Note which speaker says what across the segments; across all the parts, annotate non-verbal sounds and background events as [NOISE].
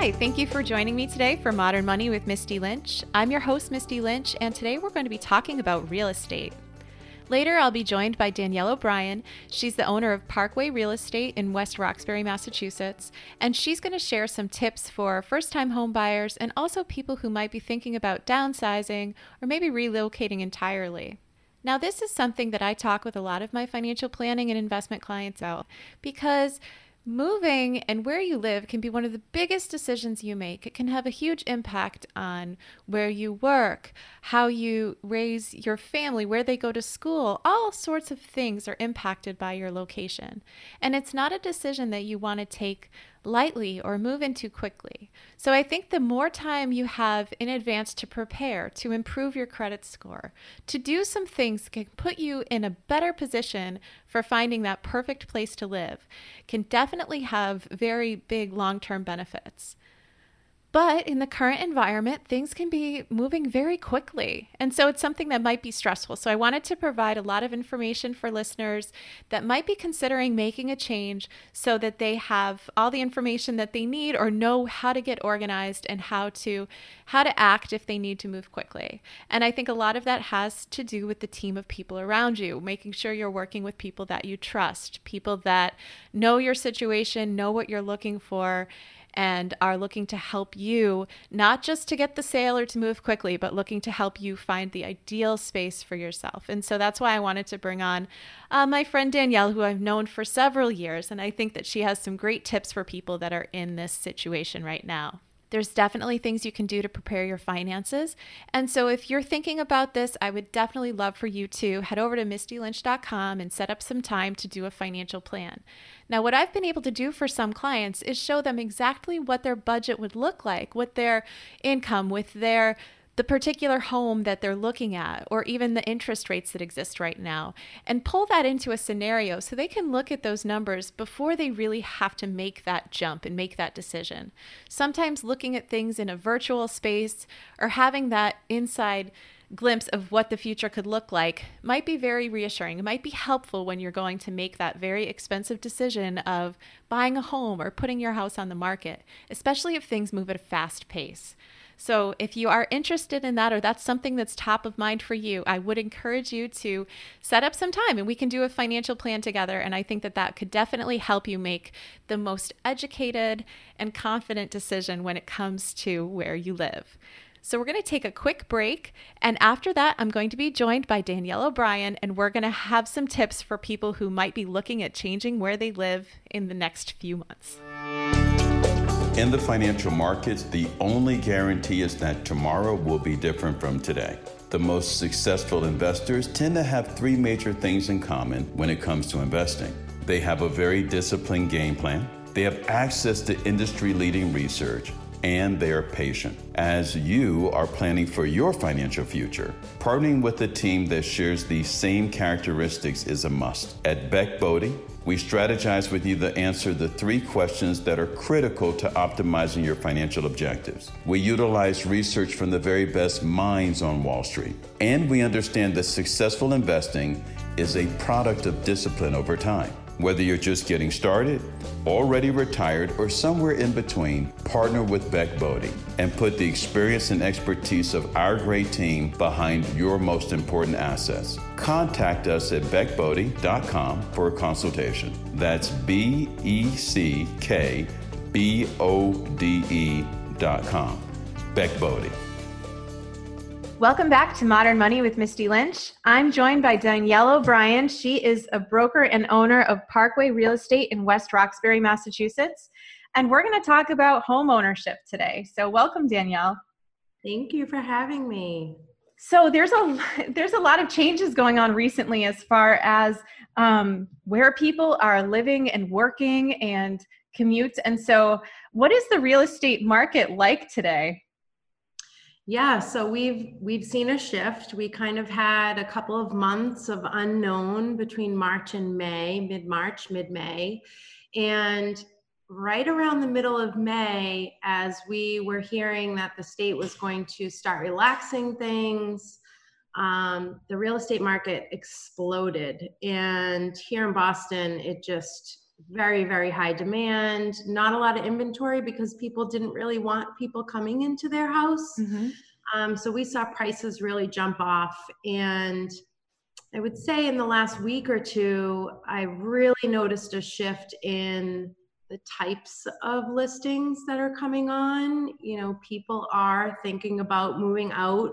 Speaker 1: Hi, thank you for joining me today for Modern Money with Misty Lynch. I'm your host, Misty Lynch, and today we're going to be talking about real estate. Later, I'll be joined by Danielle O'Brien. She's the owner of Parkway Real Estate in West Roxbury, Massachusetts, and she's going to share some tips for first time home buyers and also people who might be thinking about downsizing or maybe relocating entirely. Now, this is something that I talk with a lot of my financial planning and investment clients about because moving and where you live can be one of the biggest decisions you make. It can have a huge impact on where you work, how you raise your family, where they go to school. All sorts of things are impacted by your location. And it's not a decision that you want to take lightly or move into quickly. So I think the more time you have in advance to prepare, to improve your credit score, to do some things can put you in a better position for finding that perfect place to live, can definitely have very big long term benefits. But in the current environment, things can be moving very quickly. And so it's something that might be stressful. So I wanted to provide a lot of information for listeners that might be considering making a change so that they have all the information that they need or know how to get organized and how to how to act if they need to move quickly. And I think a lot of that has to do with the team of people around you, making sure you're working with people that you trust, people that know your situation, know what you're looking for and are looking to help you not just to get the sale or to move quickly, but looking to help you find the ideal space for yourself. And so that's why I wanted to bring on uh, my friend Danielle, who I've known for several years. And I think that she has some great tips for people that are in this situation right now. There's definitely things you can do to prepare your finances. And so, if you're thinking about this, I would definitely love for you to head over to mistylynch.com and set up some time to do a financial plan. Now, what I've been able to do for some clients is show them exactly what their budget would look like, what their income, with their the particular home that they're looking at, or even the interest rates that exist right now, and pull that into a scenario so they can look at those numbers before they really have to make that jump and make that decision. Sometimes looking at things in a virtual space or having that inside glimpse of what the future could look like might be very reassuring. It might be helpful when you're going to make that very expensive decision of buying a home or putting your house on the market, especially if things move at a fast pace. So, if you are interested in that or that's something that's top of mind for you, I would encourage you to set up some time and we can do a financial plan together. And I think that that could definitely help you make the most educated and confident decision when it comes to where you live. So, we're going to take a quick break. And after that, I'm going to be joined by Danielle O'Brien, and we're going to have some tips for people who might be looking at changing where they live in the next few months.
Speaker 2: In the financial markets, the only guarantee is that tomorrow will be different from today. The most successful investors tend to have three major things in common when it comes to investing. They have a very disciplined game plan, they have access to industry leading research, and they are patient. As you are planning for your financial future, partnering with a team that shares these same characteristics is a must. At Beck Bode, we strategize with you to answer the three questions that are critical to optimizing your financial objectives. We utilize research from the very best minds on Wall Street, and we understand that successful investing is a product of discipline over time. Whether you're just getting started, already retired, or somewhere in between, partner with Beck Bode and put the experience and expertise of our great team behind your most important assets. Contact us at beckbode.com for a consultation. That's B E C K B O D E.com. Beck Bode.
Speaker 1: Welcome back to Modern Money with Misty Lynch. I'm joined by Danielle O'Brien. She is a broker and owner of Parkway Real Estate in West Roxbury, Massachusetts. And we're going to talk about home ownership today. So, welcome, Danielle.
Speaker 3: Thank you for having me.
Speaker 1: So there's a [LAUGHS] there's a lot of changes going on recently as far as um, where people are living and working and commutes. And so, what is the real estate market like today?
Speaker 3: Yeah, so we've we've seen a shift. We kind of had a couple of months of unknown between March and May, mid-March, mid-May. And right around the middle of May, as we were hearing that the state was going to start relaxing things, um, the real estate market exploded. And here in Boston, it just very, very high demand, not a lot of inventory because people didn't really want people coming into their house. Mm-hmm. Um, so we saw prices really jump off. And I would say in the last week or two, I really noticed a shift in the types of listings that are coming on. You know, people are thinking about moving out.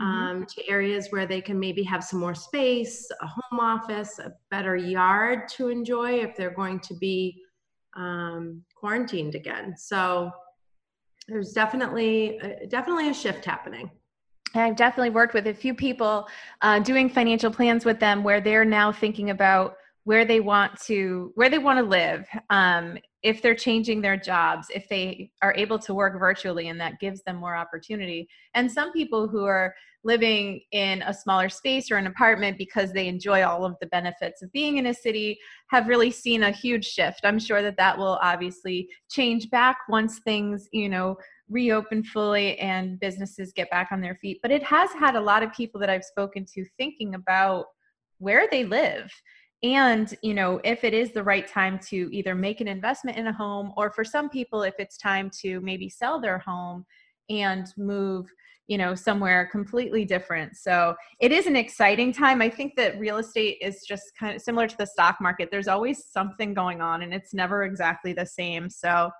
Speaker 3: Um, to areas where they can maybe have some more space, a home office, a better yard to enjoy if they're going to be um, quarantined again. So there's definitely uh, definitely a shift happening.
Speaker 1: I've definitely worked with a few people uh, doing financial plans with them where they're now thinking about where they want to where they want to live um, if they're changing their jobs if they are able to work virtually and that gives them more opportunity and some people who are living in a smaller space or an apartment because they enjoy all of the benefits of being in a city have really seen a huge shift. I'm sure that that will obviously change back once things you know reopen fully and businesses get back on their feet. But it has had a lot of people that i've spoken to thinking about where they live. And you know if it is the right time to either make an investment in a home or for some people if it's time to maybe sell their home and move you know somewhere completely different. So it is an exciting time. I think that real estate is just kind of similar to the stock market. There's always something going on and it's never exactly the same. So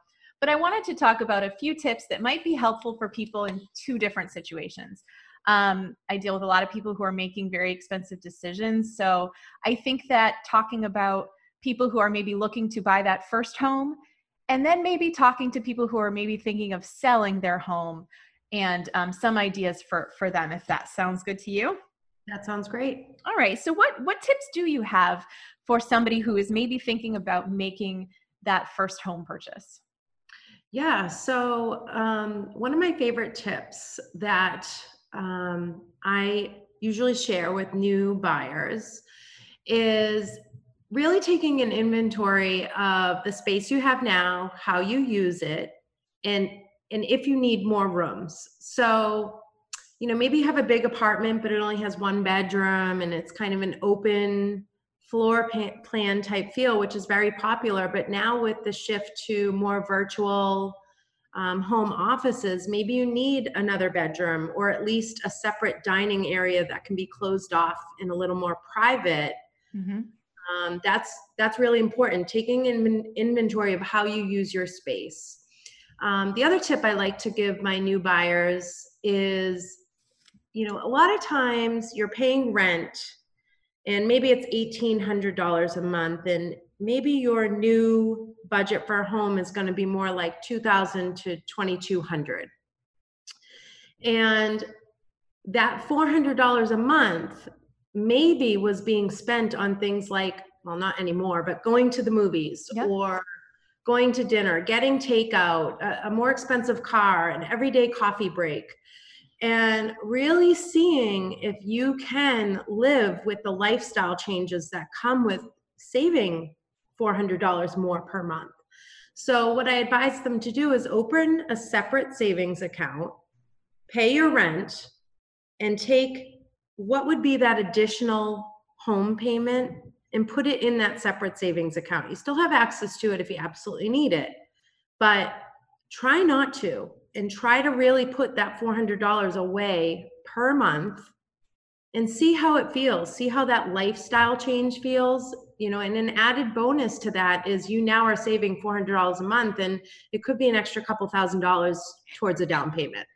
Speaker 1: but i wanted to talk about a few tips that might be helpful for people in two different situations. Um, I deal with a lot of people who are making very expensive decisions. So I think that talking about people who are maybe looking to buy that first home, and then maybe talking to people who are maybe thinking of selling their home and um, some ideas for for them if that sounds good to you.
Speaker 3: That sounds great.
Speaker 1: All right so what what tips do you have for somebody who is maybe thinking about making that first home purchase?
Speaker 3: Yeah so um, one of my favorite tips that um, I usually share with new buyers is really taking an inventory of the space you have now, how you use it, and and if you need more rooms. So, you know, maybe you have a big apartment, but it only has one bedroom and it's kind of an open floor plan type feel, which is very popular. But now with the shift to more virtual um, home offices, maybe you need another bedroom or at least a separate dining area that can be closed off and a little more private. Mm-hmm. Um, that's that's really important. Taking in, inventory of how you use your space. Um, the other tip I like to give my new buyers is, you know, a lot of times you're paying rent, and maybe it's eighteen hundred dollars a month, and maybe your new budget for a home is going to be more like 2000 to 2200 and that $400 a month maybe was being spent on things like well not anymore but going to the movies yep. or going to dinner getting takeout a, a more expensive car an everyday coffee break and really seeing if you can live with the lifestyle changes that come with saving $400 more per month. So, what I advise them to do is open a separate savings account, pay your rent, and take what would be that additional home payment and put it in that separate savings account. You still have access to it if you absolutely need it, but try not to and try to really put that $400 away per month and see how it feels. See how that lifestyle change feels you know and an added bonus to that is you now are saving $400 a month and it could be an extra couple thousand dollars towards a down payment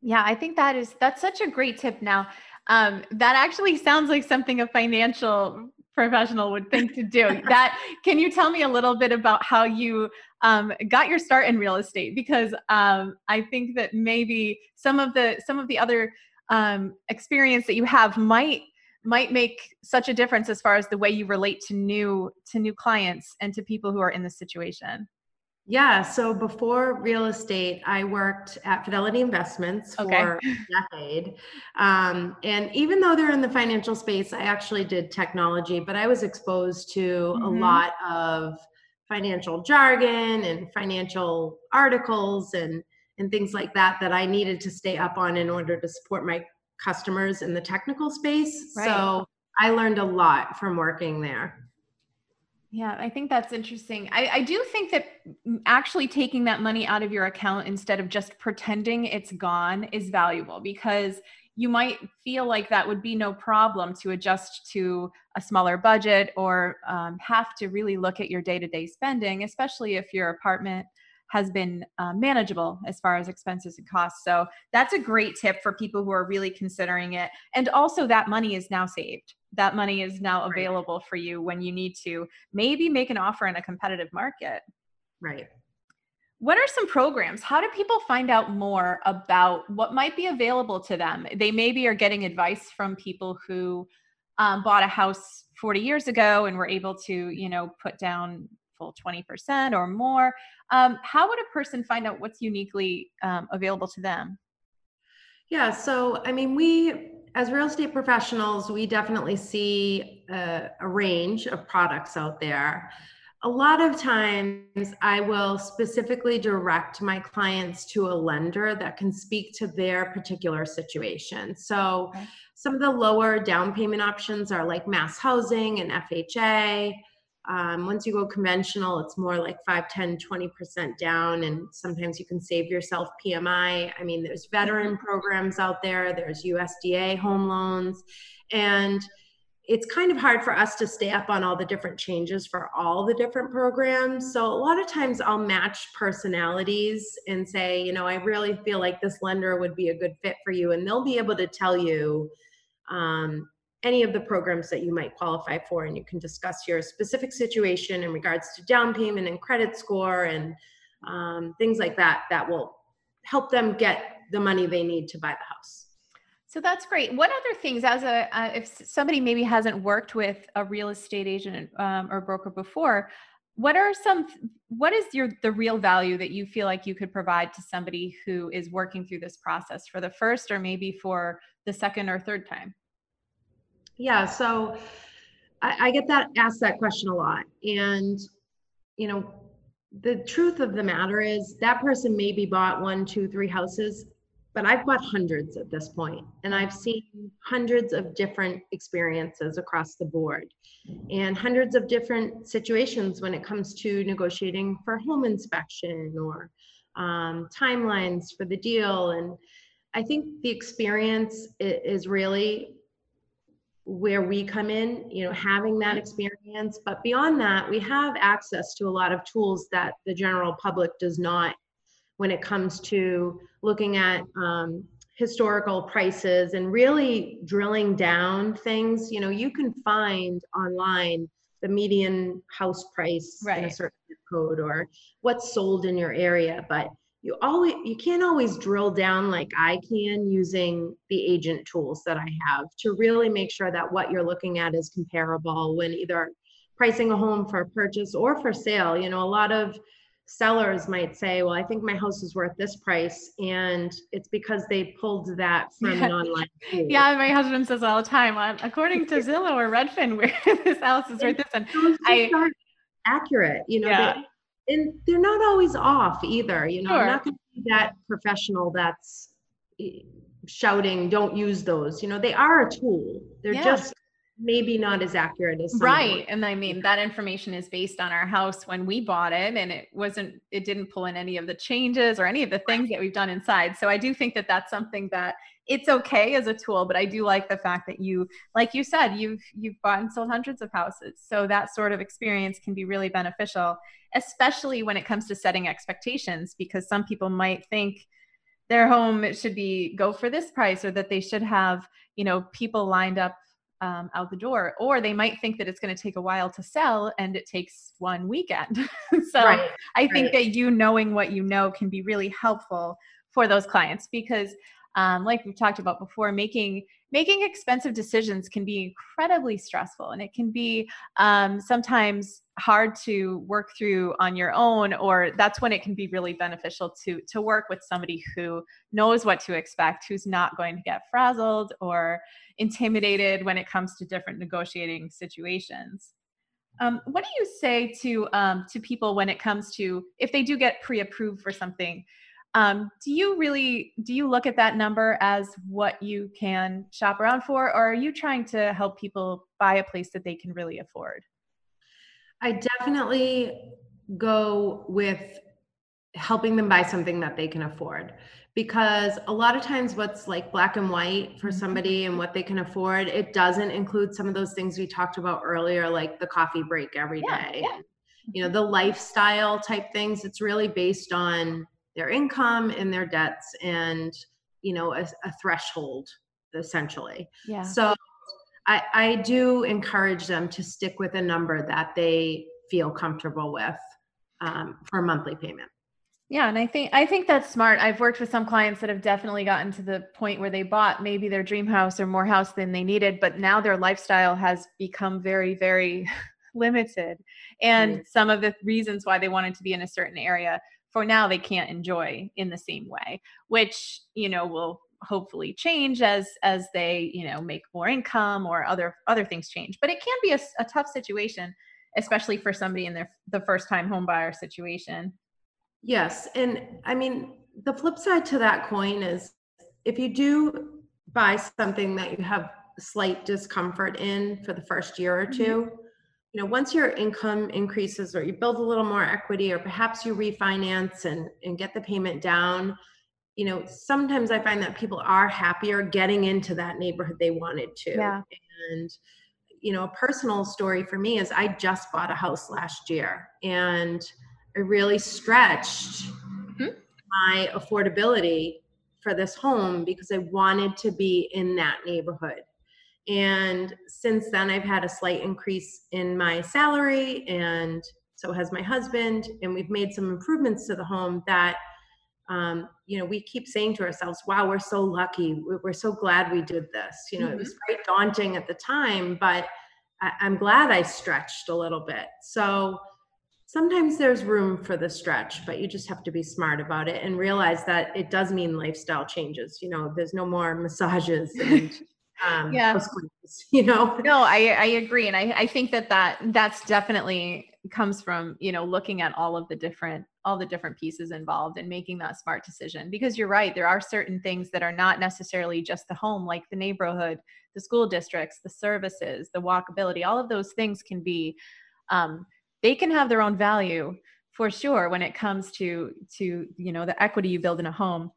Speaker 1: yeah i think that is that's such a great tip now um, that actually sounds like something a financial professional would think to do. That can you tell me a little bit about how you um, got your start in real estate? Because um, i think that maybe some of the some of the other um, experience that you have might might make such a difference as far as the way you relate to new to new clients and to people who are in this situation
Speaker 3: Yeah. So before real estate, I worked at Fidelity Investments for
Speaker 1: Okay.
Speaker 3: a decade. Um, and even though they're in the financial space, I actually did technology, but I was exposed to a
Speaker 1: Mhm.
Speaker 3: lot of financial jargon and financial articles and and things like that that I needed to stay up on in order to support my customers in the technical space.
Speaker 1: Right.
Speaker 3: So I learned a lot from working there.
Speaker 1: Yeah, I think that's interesting. I, I do think that actually taking that money out of your account instead of just pretending it's gone is valuable because you might feel like that would be no problem to adjust to a smaller budget or um, have to really look at your day to day spending, especially if your apartment has been uh, manageable as far as expenses and costs. So that's a great tip for people who are really considering it. And also, that money is now saved. That money is now available for you when you need to maybe make an offer in a competitive market.
Speaker 3: Right.
Speaker 1: What are some programs? How do people find out more about what might be available to them? They maybe are getting advice from people who um, bought a house 40 years ago and were able to, you know, put down full 20% or more. Um, how would a person find out what's uniquely um, available to them?
Speaker 3: Yeah, so I mean, we as real estate professionals, we definitely see a, a range of products out there. A lot of times, I will specifically direct my clients to a lender that can speak to their particular situation. So,
Speaker 1: Okay.
Speaker 3: some of the lower down payment options are like mass housing and FHA. Um, once you go conventional, it's more like 5, 10, 20% down, and sometimes you can save yourself PMI. I mean, there's veteran programs out there, there's USDA home loans, and it's kind of hard for us to stay up on all the different changes for all the different programs. So, a lot of times I'll match personalities and say, you know, I really feel like this lender would be a good fit for you, and they'll be able to tell you. Um, any of the programs that you might qualify for and you can discuss your specific situation in regards to down payment and credit score and um, things like that that will help them get the money they need to buy the house
Speaker 1: So that's great. What other things, as a uh, if somebody maybe hasn't worked with a real estate agent um, or broker before, what are some? What is your the real value that you feel like you could provide to somebody who is working through this process for the first or maybe for the second or third time?
Speaker 3: Yeah so I, I get that asked that question a lot and you know the truth of the matter is that person maybe bought one two three houses but i've bought hundreds at this point and i've seen hundreds of different experiences across the board and hundreds of different situations when it comes to negotiating for home inspection or um, timelines for the deal and i think the experience is really where we come in, you know, having that experience. But beyond that, we have access to a lot of tools that the general public does not when it comes to looking at um, historical prices and really drilling down things. You know, you can find online the median house price in a certain code or what's sold in your area, but you always you can't always drill down like I can using the agent tools that I have to really make sure that what you're looking at is comparable when either pricing a home for purchase or for sale. You know, a lot of sellers might say, "Well, I think my house is worth this price," and it's because they pulled that [LAUGHS] from an
Speaker 1: Yeah.
Speaker 3: online tool.
Speaker 1: Yeah, my husband says all the time, "Um, according to Zillow or Redfin, [LAUGHS] where this house is worth this, and I-
Speaker 3: accurate. You know,
Speaker 1: Yeah.
Speaker 3: And they're not always off either. You know,
Speaker 1: Sure.
Speaker 3: I'm not going to be that professional that's eh, shouting, "Don't use those." You know, they are a tool. They're
Speaker 1: Yeah.
Speaker 3: just maybe not as accurate as
Speaker 1: right and i mean that information is based on our house when we bought it and it wasn't it didn't pull in any of the changes or any of the things that we've done inside. So i do think that that's something that it's okay as a tool but i do like the fact that you like you said you've you've bought and sold hundreds of houses. So that sort of experience can be really beneficial especially when it comes to setting expectations because some people might think their home should be go for this price or that they should have you know people lined up um, out the door or they might think that it's going to take a while to sell and it takes one weekend [LAUGHS] so
Speaker 3: right.
Speaker 1: i think
Speaker 3: right.
Speaker 1: that you knowing what you know can be really helpful for those clients because um, like we've talked about before making making expensive decisions can be incredibly stressful and it can be um, sometimes hard to work through on your own or that's when it can be really beneficial to to work with somebody who knows what to expect who's not going to get frazzled or intimidated when it comes to different negotiating situations. Um, what do you say to um, to people when it comes to if they do get pre-approved for something um, do you really do you look at that number as what you can shop around for or are you trying to help people buy a place that they can really afford
Speaker 3: i definitely go with helping them buy something that they can afford because a lot of times what's like black and white for mm-hmm. somebody and what they can afford it doesn't include some of those things we talked about earlier like the coffee break every day, yeah, yeah. you know the lifestyle type things it's really based on their income and their debts and you know a, a threshold essentially yeah so I, I do encourage them to stick with a number that they feel comfortable with um, for a monthly payment.
Speaker 1: Yeah and i think i think that's smart. I've worked with some clients that have definitely gotten to the point where they bought maybe their dream house or more house than they needed but now their lifestyle has become very very [LAUGHS] limited. And mm-hmm. some of the reasons why they wanted to be in a certain area for now they can't enjoy in the same way which you know will hopefully change as as they you know make more income or other other things change but it can be a, a tough situation especially for somebody in their the first time homebuyer situation
Speaker 3: yes and i mean the flip side to that coin is if you do buy something that you have slight discomfort in for the first year or mm-hmm. 2 mm-hmm you know once your income increases or you build a little more equity or perhaps you refinance and and get the payment down you know sometimes i find that people are happier getting into that neighborhood they wanted to
Speaker 1: yeah.
Speaker 3: and you know a personal story for me is i just bought a house last year and i really stretched mm-hmm. my affordability for this home because i wanted to be in that neighborhood and since then, I've had a slight increase in my salary, and so has my husband. And we've made some improvements to the home that, um, you know, we keep saying to ourselves, wow, we're so lucky. We're so glad we did this. You know, mm-hmm. it was very mm-hmm. daunting at the time, but I- I'm glad I stretched a little bit. So, sometimes there's room for the stretch, but you just have to be smart about it and realize that it does mean lifestyle changes. You know, there's no more massages [LAUGHS] and um, yeah. [LAUGHS] you know?
Speaker 1: No, I, I agree. And I, I think that, that that's definitely comes from, you know, looking at all of the different, all the different pieces involved and making that smart decision because you're right. There are certain things that are not necessarily just the home, like the neighborhood, the school districts, the services, the walkability, all of those things can be, um, they can have their own value for sure when it comes to to you know the equity you build in a home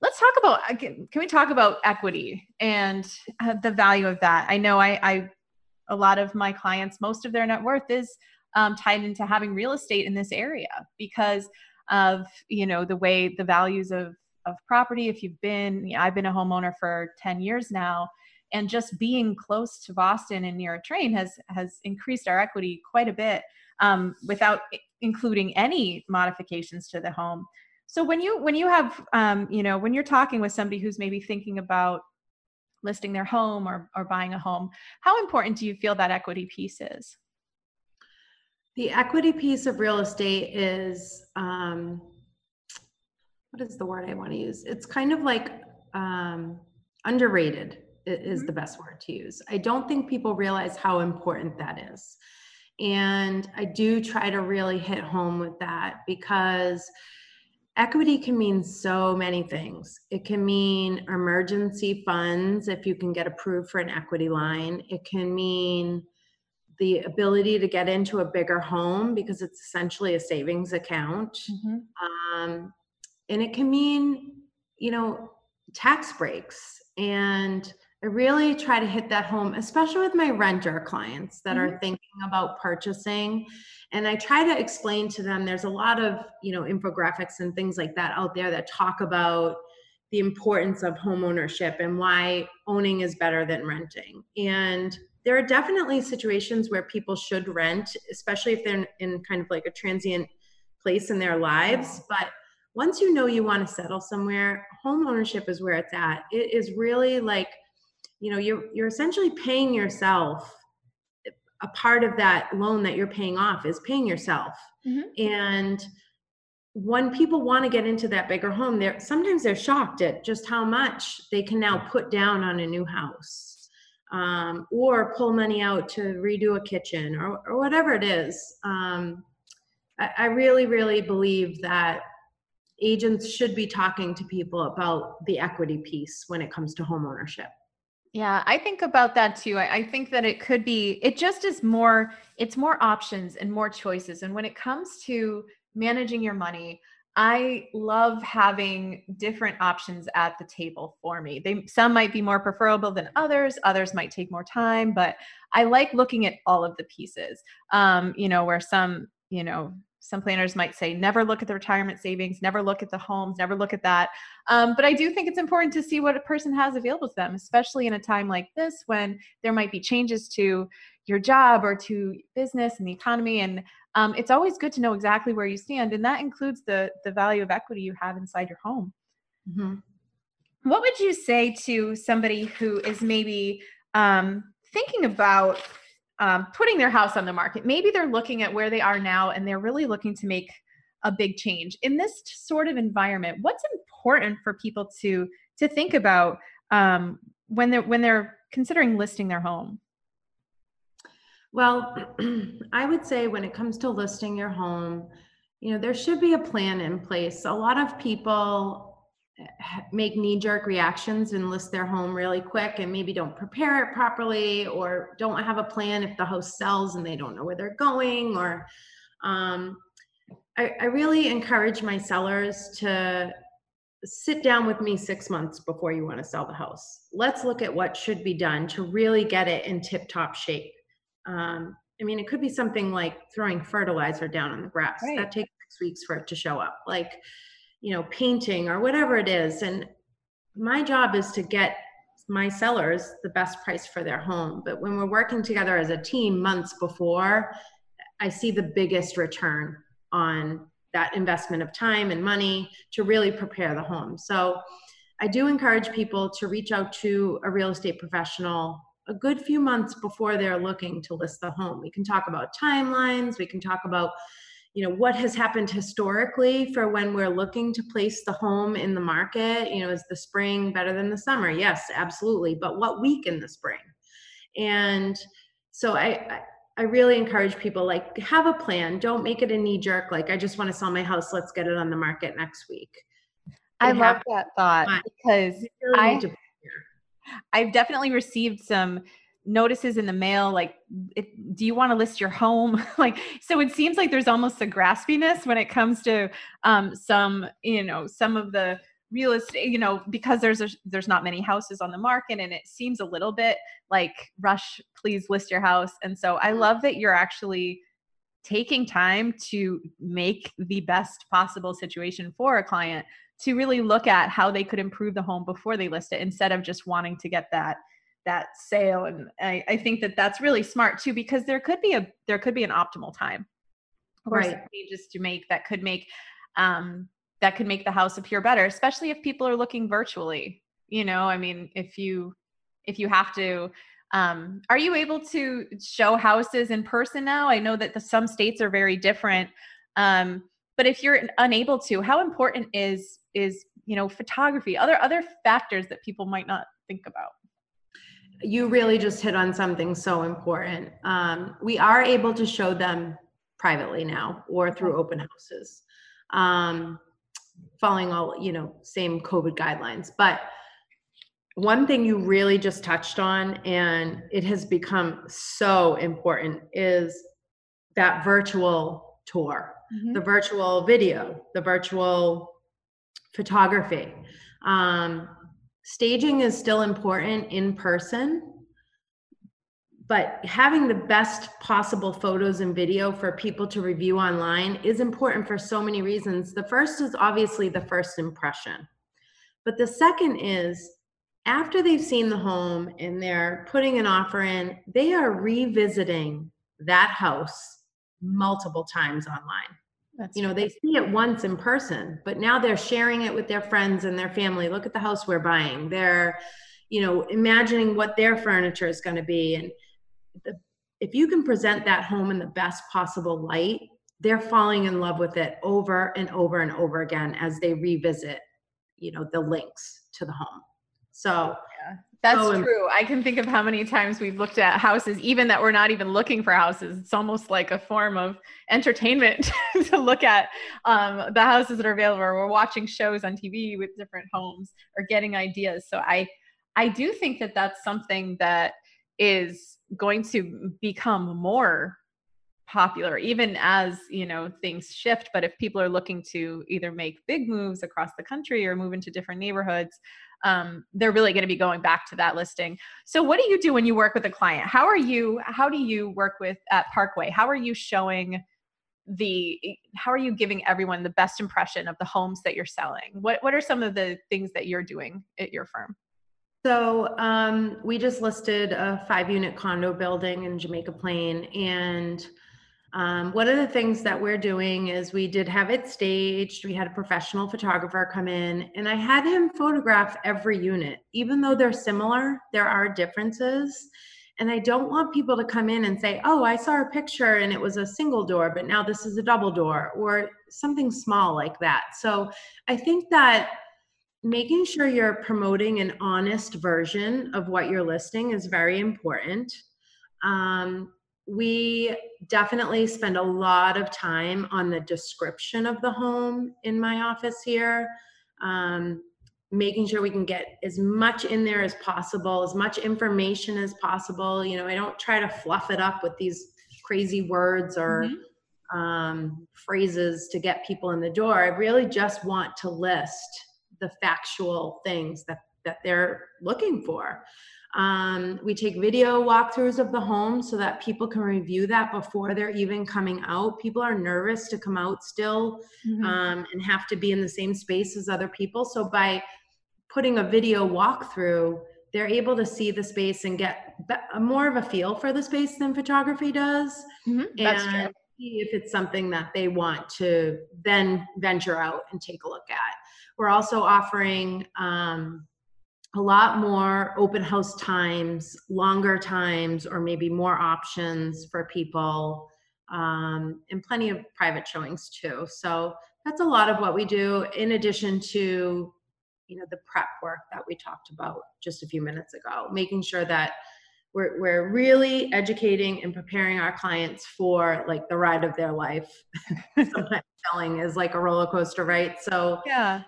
Speaker 1: let's talk about can we talk about equity and uh, the value of that i know I, I a lot of my clients most of their net worth is um, tied into having real estate in this area because of you know the way the values of of property if you've been you know, i've been a homeowner for 10 years now and just being close to boston and near a train has has increased our equity quite a bit um, without including any modifications to the home so when you when you have um, you know when you're talking with somebody who's maybe thinking about listing their home or or buying a home, how important do you feel that equity piece is?
Speaker 3: The equity piece of real estate is um, what is the word I want to use? It's kind of like um, underrated is mm-hmm. the best word to use. I don't think people realize how important that is. And I do try to really hit home with that because equity can mean so many things. It can mean emergency funds if you can get approved for an equity line. It can mean the ability to get into a bigger home because it's essentially a savings account. Mm-hmm. Um, and it can mean, you know, tax breaks. And I really try to hit that home, especially with my renter clients that mm-hmm. are thinking about purchasing. And I try to explain to them there's a lot of, you know, infographics and things like that out there that talk about the importance of home ownership and why owning is better than renting. And there are definitely situations where people should rent, especially if they're in kind of like a transient place in their lives. But once you know you want to settle somewhere, home ownership is where it's at. It is really like you know you're you're essentially paying yourself a part of that loan that you're paying off is paying yourself. Mm-hmm. And when people want to get into that bigger home, they're sometimes they're shocked at just how much they can now put down on a new house. Um, or pull money out to redo a kitchen or, or whatever it is. Um, I, I really, really believe that agents should be talking to people about the equity piece when it comes to home ownership.
Speaker 1: Yeah, I think about that too. I, I, think that it could be, it just is more, it's more options and more choices. And when it comes to managing your money, I love having different options at the table for me. They some might be more preferable than others, others might take more time, but I like looking at all of the pieces. Um, you know, where some, you know, some planners might say never look at the retirement savings never look at the homes never look at that um, but i do think it's important to see what a person has available to them especially in a time like this when there might be changes to your job or to business and the economy and um, it's always good to know exactly where you stand and that includes the the value of equity you have inside your home mm-hmm. what would you say to somebody who is maybe um, thinking about um, putting their house on the market. Maybe they're looking at where they are now and they're really looking to make a big change in this sort of environment. What's important for people to to think about um, when they're when they're considering listing their home?
Speaker 3: Well, [CLEARS THROAT] I would say when it comes to listing your home, you know, there should be a plan in place. A lot of people make knee jerk reactions and list their home really quick and maybe don't prepare it properly or don't have a plan if the house sells and they don't know where they're going or um, I, I really encourage my sellers to sit down with me six months before you want to sell the house. Let's look at what should be done to really get it in tip top shape. Um, I mean, it could be something like throwing fertilizer down on the grass. Right. That takes six weeks for it to show up. Like, you know painting or whatever it is and my job is to get my sellers the best price for their home but when we're working together as a team months before i see the biggest return on that investment of time and money to really prepare the home so i do encourage people to reach out to a real estate professional a good few months before they're looking to list the home. We can talk about timelines we can talk about you know what has happened historically for when we're looking to place the home in the market. You know is the spring better than the summer? Yes absolutely but what week in the spring? And so i i really encourage people like have a plan. Don't make it a knee jerk like i just want to sell my house let's get it on the market next week.
Speaker 1: I love that thought because really i I've definitely received some notices in the mail like do you want to list your home? [LAUGHS] Like so it seems like there's almost a graspiness when it comes to um some you know some of the real estate you know because there's a, there's not many houses on the market and it seems a little bit like rush please list your house. And so i love that you're actually taking time to make the best possible situation for a client to really look at how they could improve the home before they list it instead of just wanting to get that that sale. And I, I think that that's really smart too because there could be a there could be an optimal time. Or right. changes to make that could make um that could make the house appear better especially if people are looking virtually. You know i mean if you if you have to um, are you able to show houses in person now? I know that the, some states are very different. Um, but if you're unable to how important is is you know photography other other factors that people might not think about
Speaker 3: you really just hit on something so important. Um, we are able to show them privately now or through open houses, um, following all, you know, same COVID guidelines. But one thing you really just touched on, and it has become so important, is that virtual tour, mm-hmm. the virtual video, the virtual photography. Um, staging is still important in person but having the best possible photos and video for people to review online is important for so many reasons the first is obviously the first impression but the second is after they've seen the home and they're putting an offer in they are revisiting that house multiple times online that's you know, they see it once in person, but now they're sharing it with their friends and their family. Look at the house we're buying. They're, you know, imagining what their furniture is going to be. And the, if you can present that home in the best possible light, they're falling in love with it over and over and over again as they revisit, you know, the links to the home. So
Speaker 1: that's so, true. I can think of how many times we've looked at houses, even that we're not even looking for houses. It's almost like a form of entertainment [LAUGHS] to look at um, the houses that are available. Or we're watching shows on TV with different homes or getting ideas. So I, I do think that that's something that is going to become more popular even as you know things shift but if people are looking to either make big moves across the country or move into different neighborhoods um, they're really going to be going back to that listing. So what do you do when you work with a client? How are you how do you work with at parkway? How are you showing the how are you giving everyone the best impression of the homes that you're selling? What what are some of the things that you're doing at your firm?
Speaker 3: So um, we just listed a five unit condo building in Jamaica Plain. And um, one of the things that we're doing is we did have it staged. We had a professional photographer come in, and I had him photograph every unit. Even though they're similar, there are differences. And I don't want people to come in and say, oh, I saw a picture and it was a single door, but now this is a double door, or something small like that. So I think that making sure you're promoting an honest version of what you're listing is very important. Um, we definitely spend a lot of time on the description of the home in my office here. Um, making sure we can get as much in there as possible, as much information as possible. You know, I don't try to fluff it up with these crazy words or mm-hmm. um, phrases to get people in the door. I really just want to list the factual things that that they're looking for. Um, we take video walkthroughs of the home so that people can review that before they're even coming out. People are nervous to come out still mm-hmm. um, and have to be in the same space as other people. So by putting a video walkthrough, they're able to see the space and get more of a feel for the space than photography does.
Speaker 1: Mm-hmm. That's and true.
Speaker 3: See if it's something that they want to then venture out and take a look at. We're also offering um, a lot more open house times, longer times, or maybe more options for people, um, and plenty of private showings too. So that's a lot of what we do, in addition to you know the prep work that we talked about just a few minutes ago, making sure that we're, we're really educating and preparing our clients for like the ride of their life. [LAUGHS] [LAUGHS] Sometimes selling is like a roller coaster, right? So
Speaker 1: yeah,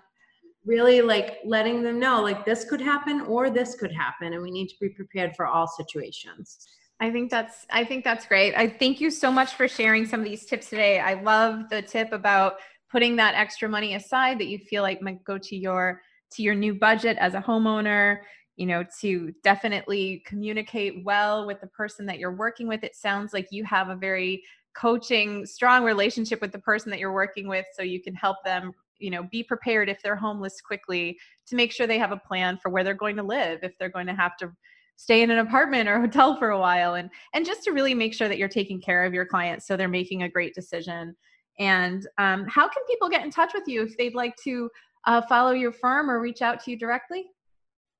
Speaker 3: really like letting them know like this could happen or this could happen and we need to be prepared for all situations.
Speaker 1: I think that's i think that's great. I thank you so much for sharing some of these tips today. I love the tip about putting that extra money aside that you feel like might go to your to your new budget as a homeowner you know to definitely communicate well with the person that you're working with. It sounds like you have a very coaching strong relationship with the person that you're working with so you can help them you know be prepared if they're homeless quickly to make sure they have a plan for where they're going to live if they're going to have to stay in an apartment or [LAUGHS] hotel for a while and and just to really make sure that you're taking care of your clients so they're making a great decision. And um, how can people get in touch with you if they'd like to uh, follow your firm or reach out to you directly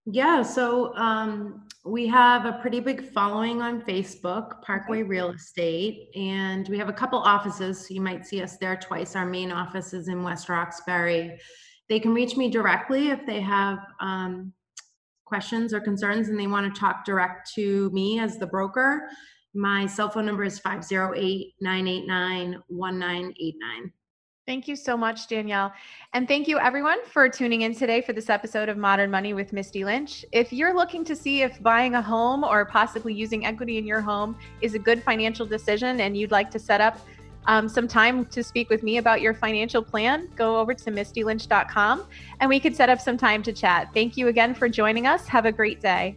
Speaker 3: yeah, so um, we have a pretty big following on Facebook, Parkway Real Estate, and we have a couple offices. So you might see us there twice. Our main office is in West Roxbury. They can reach me directly if they have um, questions or concerns and they want to talk direct to me as the broker. My cell phone number is 508 989 1989.
Speaker 1: Thank you so much, Danielle. And thank you, everyone, for tuning in today for this episode of Modern Money with Misty Lynch. If you're looking to see if buying a home or possibly using equity in your home is a good financial decision and you'd like to set up um, some time to speak with me about your financial plan, go over to mistylynch.com and we could set up some time to chat. Thank you again for joining us. Have a great day.